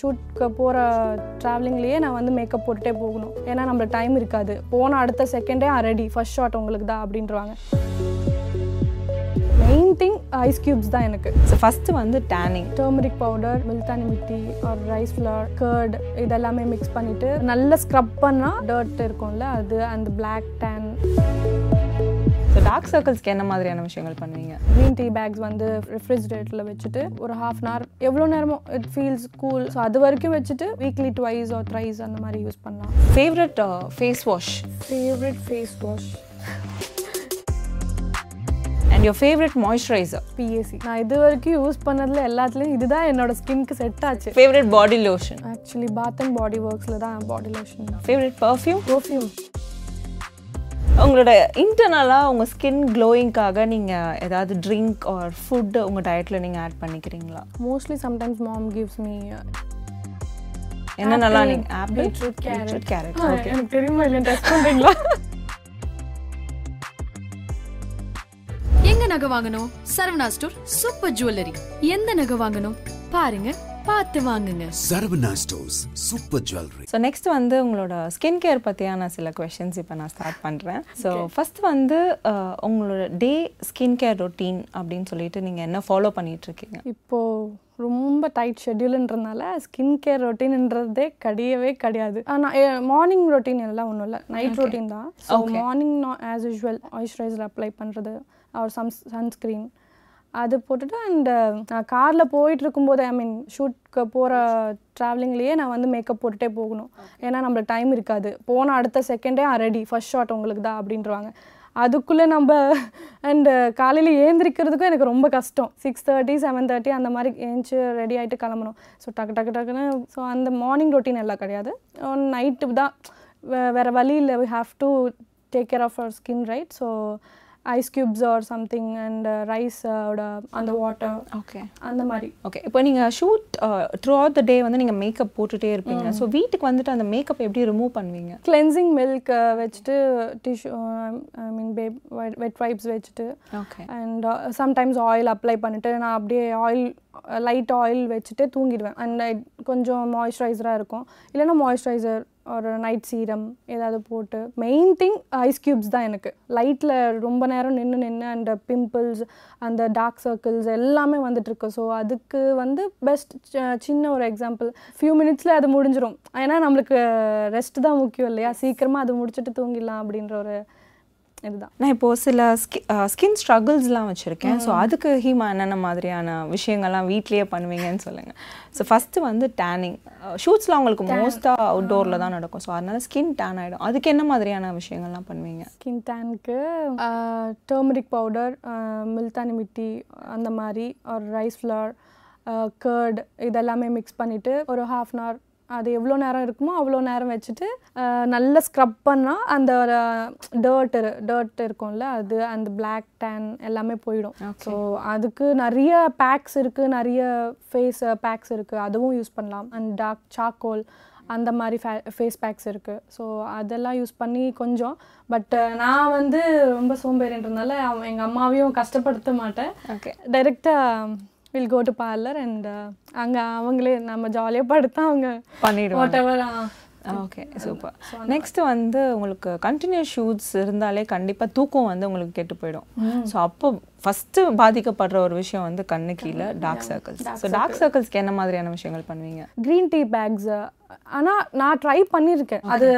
ஷூட்க்கு போகிற ட்ராவலிங்லேயே நான் வந்து மேக்கப் போட்டுட்டே போகணும். ஏன்னா நம்மளுக்கு டைம் இருக்காது. போன அடுத்த செகண்டே ரெடி ஃபர்ஸ்ட் ஷாட் உங்களுக்கு தான் அப்படின்றவாங்க. மெயின் திங் ஐஸ் க்யூப்ஸ் தான் எனக்கு. ஃபஸ்ட்டு வந்து tanning turmeric powder multani mitti ஒரு ரைஸ் ஃப்ளவர் கர்ட் இதெல்லாமே மிக்ஸ் பண்ணிவிட்டு நல்லா ஸ்க்ரப் பண்ணால் டர்ட் இருக்கும்ல அது அந்த பிளாக் டேன் ஸோ டார்க் சர்க்கிள்ஸ்க்கு என்ன மாதிரியான விஷயங்கள் பண்ணுவீங்க? க்ரீன் டீ பேக்ஸ் வந்து ரெஃப்ரிஜரேட்டரில் வச்சுட்டு ஒரு ஹாஃப் அன் ஹவர் எவ்வளோ நேரமோ இட் ஃபீல்ஸ் கூல் ஸோ அது வரைக்கும் வச்சுட்டு வீக்லி ட்வைஸ் ஆர் த்ரைஸ் அந்த மாதிரி யூஸ் பண்ணலாம். Favourite face wash favourite face wash and your favourite moisturiser BSC நான் இது வரைக்கும் யூஸ் பண்ணதில் எல்லாத்துலேயும் இதுதான் என்னோட ஸ்கின்க்கு செட் ஆச்சு. Favourite body lotion actually bath and body ஒர்க்ஸில் தான் body lotion favourite perfume perfume உங்களோட இன்டர்னலாக உங்கள் ஸ்கின் க்ளோயிங்காக நீங்கள் ஏதாவது ட்ரிங்க் ஆர் ஃபுட் உங்கள் டயட்டில் நீங்கள் ஆட் பண்ணிக்கிறீங்களா? Mostly sometimes mom gives me என்னென்னலாம் நீங்கள் ஆப்பிள் carrot. கேரட் ஓகே எனக்கு தெரியுமா இல்லை டெஸ்ட் பண்ணுறீங்களா எங்க நகை வாங்கணும்? சரவணா ஸ்டோர் சூப்பர் ஜுவல்லரி எந்த நகை வாங்கணும்? பாருங்க. பார்த்து வாங்குங்க. Saravana Stores Super Jewelry. So next வந்து உங்களோட ஸ்கின் கேர் பற்றியான சில கொஷின்ஸ் இப்போ நான் ஸ்டார்ட் பண்ணுறேன் ஸோ ஃபர்ஸ்ட் வந்து உங்களோட டே ஸ்கின் கேர் ரொட்டீன் அப்படின்னு சொல்லிட்டு நீங்கள் என்ன ஃபாலோ இருக்கீங்க? இப்போது ரொம்ப டைட் ஷெட்யூலுன்றதுனால ஸ்கின் கேர் ரொட்டீன்ன்றதே கிடையவே கிடையாது. ஆனால் மார்னிங் ரொட்டீன் எல்லாம் ஒன்றும் இல்லை. நைட் ரொட்டீன் தான். So morning as usual moisturiser apply பண்ணுறது அவர் சம் சன்ஸ்க்ரீன் அது போட்டுட்டு அண்ட் நான் காரில் போயிட்டு இருக்கும்போது ஐ மீன் ஷூட்க்கு போகிற ட்ராவலிங்லேயே நான் வந்து மேக்கப் போட்டுட்டே போகணும். ஏன்னா நம்மளுக்கு டைம் இருக்காது. போன அடுத்த செகண்டே ரெடி ஃபர்ஸ்ட் ஷாட் உங்களுக்கு தான் அப்படின்றவாங்க அதுக்குள்ளே நம்ம அண்டு காலையில் ஏந்திரிக்கிறதுக்கும் எனக்கு ரொம்ப கஷ்டம். சிக்ஸ் தேர்ட்டி செவன் தேர்ட்டி அந்த மாதிரி ஏஞ்சி ரெடி ஆகிட்டு கிளம்பணும். ஸோ டக்கு டக்கு டக்குன்னு ஸோ அந்த மார்னிங் ரொட்டீன் எல்லாம் கிடையாது. நைட்டு தான் வேற வழி இல்லை. We have to take care of our skin right so ice cubes or something and ரைஸோட அந்த வாட்டர் ஓகே அந்த மாதிரி. ஓகே இப்போ நீங்கள் shoot throughout the day வந்து நீங்கள் மேக்கப் போட்டுட்டே இருப்பீங்க. ஸோ வீட்டுக்கு வந்துட்டு அந்த மேக்கப் எப்படி ரிமூவ் பண்ணுவீங்க? கிளென்சிங் மில்க் வச்சுட்டு tissue I mean baby wet wipes வச்சுட்டு okay and sometimes oil apply பண்ணிட்டு நான் அப்படியே ஆயில் லைட் ஆயில் வச்சுட்டு தூங்கிடுவேன். அண்ட் கொஞ்சம் மாய்ஸ்சரைசராக இருக்கும். இல்லைன்னா மாய்ஸ்சரைசர் ஒரு நைட் சீரம் ஏதாவது போட்டு மெயின் திங் ஐஸ் க்யூப்ஸ் தான் எனக்கு. லைட்டில் ரொம்ப நேரம் நின்று நின்று அந்த பிம்பிள்ஸ் அந்த டார்க் சர்க்கிள்ஸ் எல்லாமே வந்துட்டுருக்கு ஸோ அதுக்கு வந்து பெஸ்ட் சின்ன ஒரு எக்ஸாம்பிள் ஃபியூ மினிட்ஸில் அது முடிஞ்சிடும் ஏன்னா நம்மளுக்கு ரெஸ்ட் தான் முக்கியம் இல்லையா? சீக்கிரமாக அது முடிச்சுட்டு தூங்கிடலாம் அப்படின்ற ஒரு இதுதான். நான் இப்போ சில ஸ்கின் ஸ்ட்ரகிள்ஸ்லாம் வச்சுருக்கேன். ஸோ அதுக்கு ஹீமா என்னென்ன மாதிரியான விஷயங்கள்லாம் வீட்லேயே பண்ணுவீங்கன்னு சொல்லுங்கள் ஸோ ஃபஸ்ட்டு வந்து டேனிங் ஷூட்ஸ்லாம் உங்களுக்கு மோஸ்ட்டாக அவுட்டோரில் தான் நடக்கும். ஸோ அதனால ஸ்கின் டேன் ஆகிடும் அதுக்கு என்ன மாதிரியான விஷயங்கள்லாம் பண்ணுவீங்க? ஸ்கின் டேனுக்கு டர்மரிக் பவுடர் மில்தானி மிட்டி அந்த மாதிரி ஒரு ரைஸ் ஃப்ளவர் கர்ட் இதெல்லாமே மிக்ஸ் பண்ணிவிட்டு ஒரு ஹாஃப் அன் ஹவர் அது எவ்வளோ நேரம் இருக்குமோ அவ்வளோ நேரம் வச்சுட்டு நல்லா ஸ்க்ரப் பண்ணால் அந்த டர்ட் டர்ட் இருக்கும்ல அது அந்த பிளாக் டேன் எல்லாமே போயிடும். ஸோ அதுக்கு நிறைய பேக்ஸ் இருக்குது நிறைய ஃபேஸ் பேக்ஸ் இருக்குது அதுவும் யூஸ் பண்ணலாம். அண்ட் டார்க் சாக்கோல் அந்த மாதிரி ஃபேஸ் பேக்ஸ் இருக்குது ஸோ அதெல்லாம் யூஸ் பண்ணி கொஞ்சம். பட் நான் வந்து ரொம்ப சோம்பேறின்றதுனால அவன் எங்கள் அம்மாவையும் கஷ்டப்படுத்த மாட்டேன். ஓகே டைரெக்டாக will go to parlour and அங்கே அவங்களே நம்ம ஜாலியாக படுத்தா அவங்க எவர் ஓகே சூப்பர் நெக்ஸ்ட் வந்து உங்களுக்கு கண்டினியூஸ் ஷூட்ஸ் இருந்தாலே கண்டிப்பாக தூக்கம் வந்து உங்களுக்கு கெட்டு போயிடும். ஸோ அப்போ ஃபஸ்ட்டு பாதிக்கப்படுற ஒரு விஷயம் வந்து கண்ணு கீழே டார்க் சர்க்கிள்ஸ் ஸோ டார்க் சர்க்கிள்ஸ்க்கு என்ன மாதிரியான விஷயங்கள் பண்ணுவீங்க? க்ரீன் டீ பேக்ஸ் ஆனால் நான் ட்ரை பண்ணியிருக்கேன் அது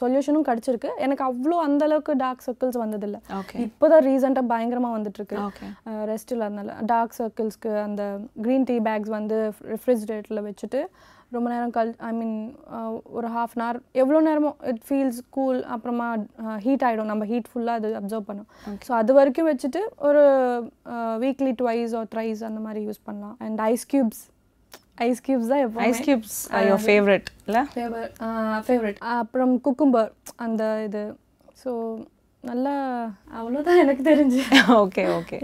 சொல்யூஷனும் கிடச்சிருக்கு. எனக்கு அவ்வளோ அந்த அளவுக்கு டார்க் சர்க்கிள்ஸ் வந்ததில்லை. Okay. இப்போதான் ரீசெண்டாக பயங்கரமாக வந்துட்டு இருக்கு Okay. ரெஸ்ட் இல்லாதனால டார்க் சர்க்கிள்ஸ்க்கு அந்த க்ரீன் டீ பேக்ஸ் வந்து ரெஃப்ரிஜரேட்டரில் வச்சுட்டு ரொம்ப நேரம் கல் ஐ மீன் ஒரு ஹாஃப் அன் ஹவர் எவ்வளோ நேரமோ இட் ஃபீல்ஸ் கூல் அப்புறமா ஹீட் ஆகிடும் நம்ம ஹீட் ஃபுல்லாக அது அப்சர்வ் பண்ணும். ஸோ அது வரைக்கும் வச்சுட்டு ஒரு வீக்லி ட்வைஸ் ஆர் த்ரைஸ் அந்த மாதிரி யூஸ் பண்ணலாம். And ice cubes ice cubes தான் எப்போ ஐஸ் கியூப்ஸ் யோர் ஃபேவரட் இல்லை? ஃபேவரட் அப்புறம் குக்கும்பர் அந்த இது. ஸோ நல்லா அவ்வளோதான் எனக்கு தெரிஞ்சு. ஓகே ஓகே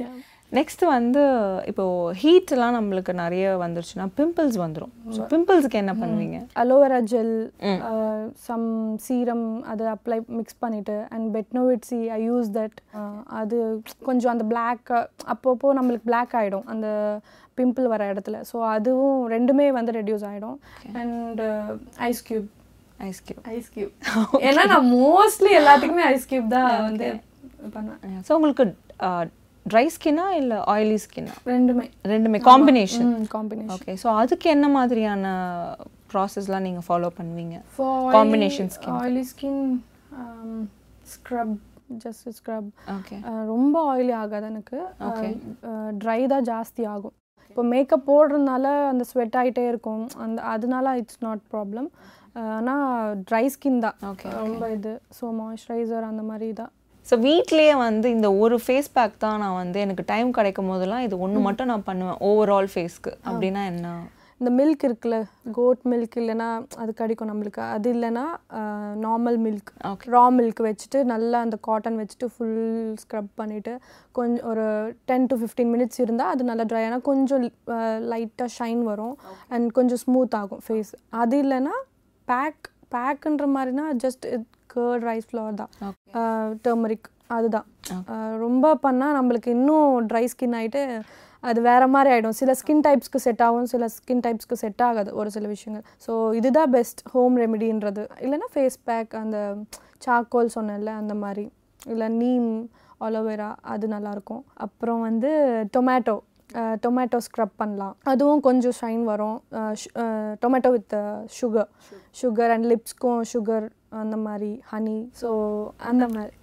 நெக்ஸ்ட் வந்து இப்போ ஹீட்லாம் நம்மளுக்கு நிறைய வந்துருச்சுன்னா பிம்பிள்ஸ் வந்துடும் ஸோ பிம்பிள்ஸ்க்கு என்ன பண்ணுவீங்க? Aloe vera gel some serum அதை அப்ளை மிக்ஸ் பண்ணிட்டு and Betnovate C I use that அது கொஞ்சம் அந்த பிளாக் அப்பப்போ நம்மளுக்கு பிளாக் ஆகிடும் அந்த பிம்பிள் வர இடத்துல. ஸோ அதுவும் ரெண்டுமே வந்து ரெடியூஸ் ஆகிடும் and ice cube ice cube ice cube ஏன்னா நான் மோஸ்ட்லி எல்லாத்துக்குமே ஐஸ் கியூப் தான் வந்து பண்ணுவேன். ஸோ உங்களுக்கு ட்ரை ஸ்கின்னா இல்லை ஆயிலி ஸ்கின்னா ரெண்டுமே. ரெண்டுமே காம்பினேஷன் காம்பினேஷன் ஓகே ஸோ அதுக்கு என்ன மாதிரியான ப்ராசஸ்லாம் நீங்கள் ஃபாலோ பண்ணுவீங்க? Combination skin. Oily skin scrub just scrub okay ரொம்ப ஆயிலி ஆகாது எனக்கு. ட்ரை தான் ஜாஸ்தி ஆகும். இப்போ மேக்கப் போடுறதுனால அந்த ஸ்வெட் ஆகிட்டே இருக்கும். அந்த அதனால இட்ஸ் நாட் ப்ராப்ளம் ஆனால் ட்ரை ஸ்கின் தான். Okay, ரொம்ப இது. ஸோ மாய்ஸ்சரைசர் அந்த மாதிரி தான். ஸோ வீட்லேயே வந்து இந்த ஒரு ஃபேஸ் பேக் தான் நான் வந்து எனக்கு டைம் கிடைக்கும் போதெல்லாம் இது ஒன்று மட்டும் நான் பண்ணுவேன். ஓவரால் ஃபேஸ்க்கு அப்படின்னா என்ன? இந்த மில்க் இருக்குல்ல? கோட் மில்க் இல்லைன்னா அது கிடைக்கும் நம்மளுக்கு. அது இல்லைன்னா normal milk Okay. Raw milk வச்சுட்டு நல்லா அந்த காட்டன் வச்சுட்டு ஃபுல் ஸ்க்ரப் பண்ணிவிட்டு கொஞ்சம் ஒரு டென் டு ஃபிஃப்டீன் மினிட்ஸ் இருந்தால் அது நல்லா ட்ரை ஆனால் கொஞ்சம் லைட்டாக ஷைன் வரும். அண்ட் கொஞ்சம் ஸ்மூத் ஆகும் ஃபேஸ் அது இல்லைன்னா பேக் பேக்குன்ற மாதிரினா ஜஸ்ட் கேர்ட் ரைஸ் ஃப்ளவர் தான். டர்மரிக் அதுதான். ரொம்ப பண்ணால் நம்மளுக்கு இன்னும் ட்ரை ஸ்கின் ஆகிட்டு அது வேற மாதிரி ஆகிடும் சில ஸ்கின் டைப்ஸ்க்கு செட் ஆகும் சில ஸ்கின் டைப்ஸ்க்கு செட் ஆகாது ஒரு சில விஷயங்கள். ஸோ இதுதான் பெஸ்ட் ஹோம் ரெமெடின்றது இல்லைன்னா ஃபேஸ் பேக் அந்த சாக்கோல் சொன்னேன்ல அந்த மாதிரி. இல்லை நீம் அலோவேரா அது நல்லாயிருக்கும் அப்புறம் வந்து டொமேட்டோ டொமேட்டோ ஸ்க்ரப் பண்ணலாம். அதுவும் கொஞ்சம் ஷைன் வரும். Tomato with sugar sugar and லிப்ஸ்க்கும் sugar அந்த மாதிரி ஹனி ஸோ அந்த மாதிரி.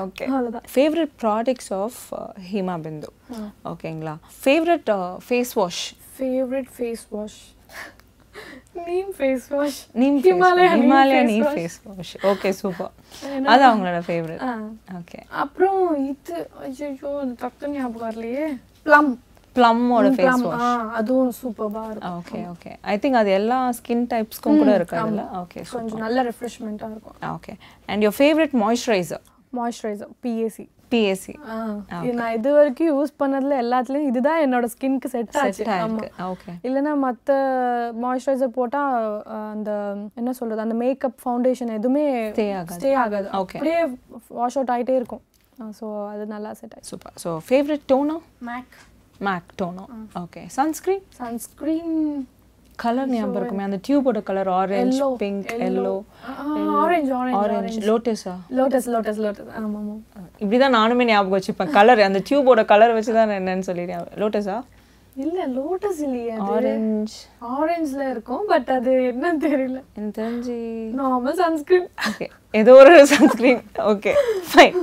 ஓகே அவ்வளோதான் favourite products of Hima Bindu ஓகேங்களா favourite face wash favourite face wash neem face wash neem Himalaya Himalaya face neem wash. Face wash okay super அது அவங்களோட favourite ஆ. Okay அப்புறம் இது ஐயோ டக்குன்னு ஞாபகம் வரலையே. ப்ளம் ப்ளம்மோட ஃபேஸ் வாஷ் ஆ அதுவும் சூப்பராக இருக்கும். ஓகே ஓகே ஐ திங்க் அது எல்லா ஸ்கின் டைப்ஸ்க்கும் கூட இருக்காதுல்ல ஓகே கொஞ்சம் நல்ல ரெஃப்ரெஷ்மெண்ட்டாக இருக்கும். Okay and your favourite moisturiser moisturiser PAC BSC நான் இது வரைக்கும் யூஸ் பண்ணதுல எல்லாத்துலயும் இதுதான் என்னோட ஸ்கின்க்கு செட் ஆச்சு. ஓகே இல்லைன்னா மற்ற மாய்ஸ்சரைசர் போட்டால் அந்த என்ன சொல்றது அந்த மேக்கப் ஃபவுண்டேஷன் ஆகாது. ஸ்டே ஆகாது. Okay. அப்படியே வாஷ் அவுட் ஆகிட்டே இருக்கும். ஸோ அது நல்லா செட் ஆச்சு சூப்பர் ஸோ ஃபேவரட் டோனோ மேக் மேக் டோனோ ஓகே சன்ஸ்க்ரீன் சன்ஸ்க்ரீன் கலர் ஞாபகம் இருக்குமே? அந்த டியூபோட colour orange pink yellow. Yellow orange orange லோட்டஸா lotus lotus Lotus ஆமாம் ஆமாம். இப்படிதான் நானுமே ஞாபகம் வச்சுப்பேன். கலர் அந்த டியூபோட கலர் வச்சு தான் என்னன்னு சொல்லிடுறேன். லோட்டஸா இல்ல லோட்டஸ் இல்லையே ஆரஞ்சு ஆரஞ்சுல இருக்கும் பட் அது என்னன்னு தெரியல. எனக்கு தெரிஞ்சு நார்மல் சன்ஸ்கிரீன் ஓகே ஏதோ ஒரு sunscreen okay fine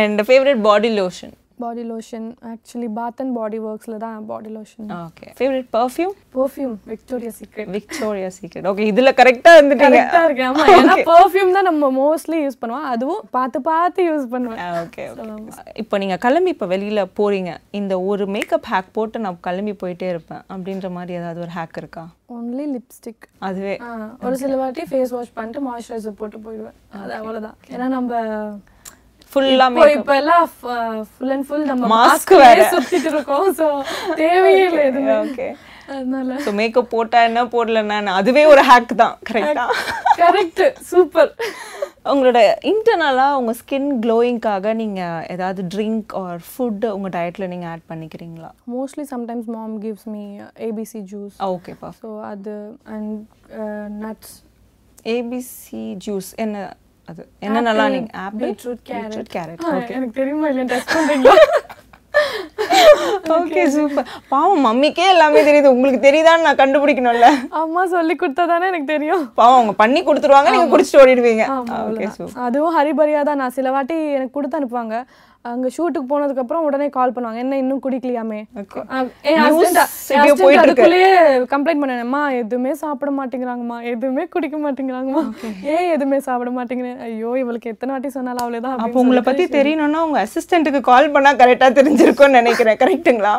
and favourite body lotion body lotion actually bath and body ஒர்க்ஸில் தான் body lotion okay favourite perfume perfume Victoria secret Victoria secret okay இதுல கரெக்டா வந்துட்டீங்க கரெக்டாக இருக்கு. ஆமா ஏன்னா பெர்ஃப்யூம் தான் நம்ம மோஸ்ட்லி யூஸ் பண்ணுவோம். அதுவும் பார்த்து பார்த்து யூஸ் பண்ணுவேன் ஓகே இப்போ நீங்க கிளம்பி இப்போ வெளியில போறீங்க. இந்த ஒரு மேக்கப் ஹேக் போட்டு நான் கிளம்பி போயிட்டே இருப்பேன். அப்படின்ற மாதிரி ஏதாவது ஒரு ஹேக் இருக்கா? ஒன்லி லிப்ஸ்டிக் அதுவே. ஒரு சில வாட்டி ஃபேஸ் வாஷ் பண்ணிட்டு மாய்ஸ்சரைசர் போட்டு போயிடுவேன். அது அவ்வளவுதான். ஏன்னா நம்ம ஃபுல்லா இப்போ இப்போ எல்லாம் ஃபுல் அண்ட் ஃபுல் நம்ம Mask மாஸ்க் வேற. சுத்திட்டு இருக்கோம் ஸோ தேவையே இல்லை எதுவுமே. ஓகே அதனால. ஸோ மேக்கப் போட்டா என்ன போடலன்னா அதுவே ஒரு ஹேக் தான் கரெக்டா கரெக்ட் சூப்பர் உங்களோட இன்டர்னலாக உங்கள் ஸ்கின் க்ளோயிங்காக நீங்கள் ஏதாவது ட்ரிங்க் ஆர் ஃபுட் உங்கள் டயட்டில் நீங்கள் ஆட் பண்ணிக்கிறீங்களா? Mostly sometimes mom gives me ABC juice ஓகேப்பா ஸோ அது அண்ட் நட்ஸ் ஏபிசி ஜூஸ் என்ன? அது. என்னென்னலாம் நீங்கள் ஆப்பிள் பீட்ரூட் கேரட் கேரட் எனக்கு தெரியுமா இல்லையா டெஸ்ட் பண்ணுறீங்களா ஓகே சூப்பர் பாவம் மம்மிக்கே எல்லாமே தெரியுது. உங்களுக்கு தெரியுதான்னு நான் கண்டுபிடிக்கணும்ல. அம்மா சொல்லி கொடுத்தா தானே எனக்கு தெரியும். பாவம் அவங்க பண்ணி கொடுத்துருவாங்க நீங்கள் குடிச்சிட்டு ஓடிடுவீங்க. ஓகே. சூப்பர் அதுவும் ஹரிபரியா தான் நான் சில வாட்டி எனக்கு கொடுத்து அனுப்புவாங்க. அங்க ஷூட்டுக்கு போனதுக்கு அப்புறம் உடனே கால் பண்ணுவாங்க. என்ன இன்னும் குடிக்கலையாமே. அதுக்குள்ளேயே கம்ப்ளைண்ட் பண்ணேன்மா எதுவுமே சாப்பிட மாட்டேங்கிறாங்கம்மா. எதுவுமே குடிக்க மாட்டேங்கிறாங்கம்மா. ஏன் எதுவுமே சாப்பிட மாட்டேங்கிறேன். ஐயோ இவளுக்கு எத்தனை வாட்டி சொன்னாலும் அவ்வளவுதான் அப்போ உங்களை பற்றி தெரியணும்னா உங்கள் அசிஸ்டண்ட்டுக்கு கால் பண்ணால் கரெக்டாக தெரிஞ்சிருக்கும்னு நினைக்கிறேன். கரெக்ட்டுங்களா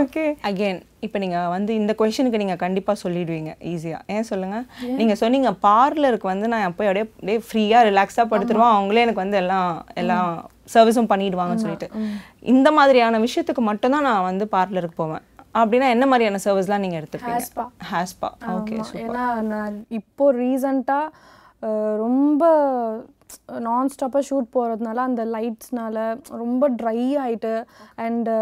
ஓகே அகைன் இப்போ நீங்கள் வந்து இந்த கொஷனுக்கு நீங்கள் கண்டிப்பாக சொல்லிடுவீங்க. ஈஸியாக ஏன் சொல்லுங்கள் நீங்கள் சொன்னீங்க பார்லருக்கு வந்து நான் போய் அப்படியே அப்படியே ஃப்ரீயாக ரிலாக்ஸாக படுத்துருவோம் அவங்களே எனக்கு வந்து எல்லாம் எல்லாம் சர்வீஸும் பண்ணிடுவாங்கன்னு சொல்லிட்டு. இந்த மாதிரியான விஷயத்துக்கு மட்டும்தான் நான் வந்து பார்லருக்கு போவேன். அப்படின்னா என்ன மாதிரியான சர்வீஸ்லாம் நீங்கள் எடுத்துப்பீங்க? Hairspா. Hair spa okay. ஏன்னா நான் இப்போ ரீசண்டாக ரொம்ப நான் ஸ்டாப்பாக ஷூட் போகிறதுனால அந்த லைட்ஸ்னால ரொம்ப ட்ரை ஆயிட்டு அண்டு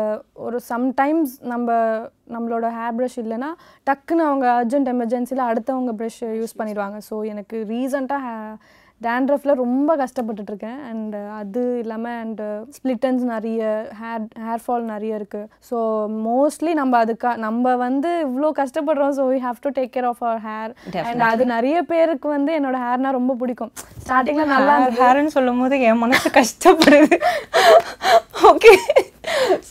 ஒரு சம்டைம்ஸ் நம்ம நம்மளோட ஹேர் ப்ரஷ் இல்லைன்னா டக்குன்னு அவங்க அர்ஜென்ட் எமர்ஜென்சியில் அடுத்தவங்க ப்ரஷ் யூஸ் பண்ணிடுவாங்க. ஸோ எனக்கு ரீசண்டாக டேண்ட்ரஃபில் ரொம்ப கஷ்டப்பட்டுட்டு இருக்கேன் அண்ட் அது இல்லாமல் அண்டு ஸ்ப்ளிட்டன்ஸ் நிறைய ஹேர் ஹேர் ஃபால் நிறைய இருக்குது ஸோ மோஸ்ட்லி நம்ம அதுக்கா நம்ம வந்து இவ்வளோ கஷ்டப்படுறோம். So we have to take care of our hair and அது நிறைய பேருக்கு வந்து என்னோட ஹேர்னா ரொம்ப பிடிக்கும். ஸ்டார்டிங்கில் நல்லா ஹேர்னு சொல்லும் போது என் மனசு கஷ்டப்படுது. ஓகே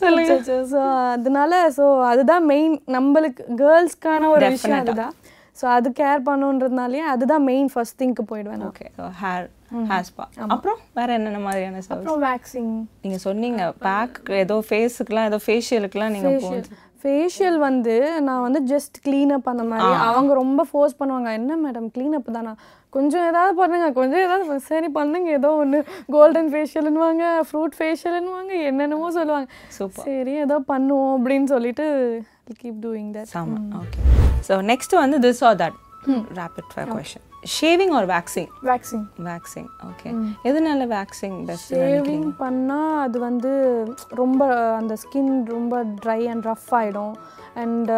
சொல்லுங்க. ஸோ அதனால ஸோ அதுதான் மெயின் நம்மளுக்கு கேர்ள்ஸ்க்கான ஒரு விஷயம் அதுதான். ஸோ அது கேர் பண்ணுன்றதுனாலே அதுதான் மெயின் ஃபர்ஸ்ட் திங்க்கு போயிடுவேன் ஓகே ஹேர் ஹேஸ்பா அப்புறம் வேற என்னென்ன மாதிரியான அப்புறம் வேக்சிங் நீங்க சொன்னீங்க பேக்கு ஏதோ ஃபேஸுக்குலாம் ஏதோ ஃபேஷியலுக்குலாம் நீங்க போகுது ஃபேஷியல் வந்து நான் வந்து ஜஸ்ட் க்ளீனப் அந்த மாதிரி அவங்க ரொம்ப ஃபோர்ஸ் பண்ணுவாங்க. என்ன மேடம் க்ளீனப் தானா? கொஞ்சம் ஏதாவது பண்ணுங்க கொஞ்சம் ஏதாவது பண்ணு." சரி பண்ணுங்க ஏதோ ஒன்று கோல்டன் ஃபேஷியல்னுவாங்க ஃப்ரூட் ஃபேஷியல்னுவாங்க என்னென்னமோ சொல்லுவாங்க. சரி ஏதோ பண்ணுவோம் அப்படின்னு சொல்லிட்டு keep doing that okay so next வந்து this or that rapid fire question shaving or waxing waxing waxing okay எதனால வேக்சிங் பெஸ்ட் ஷேவிங் பண்ணால் அது வந்து ரொம்ப அந்த ஸ்கின் ரொம்ப ட்ரை அண்ட் ரஃப் ஆகிடும் அண்ட்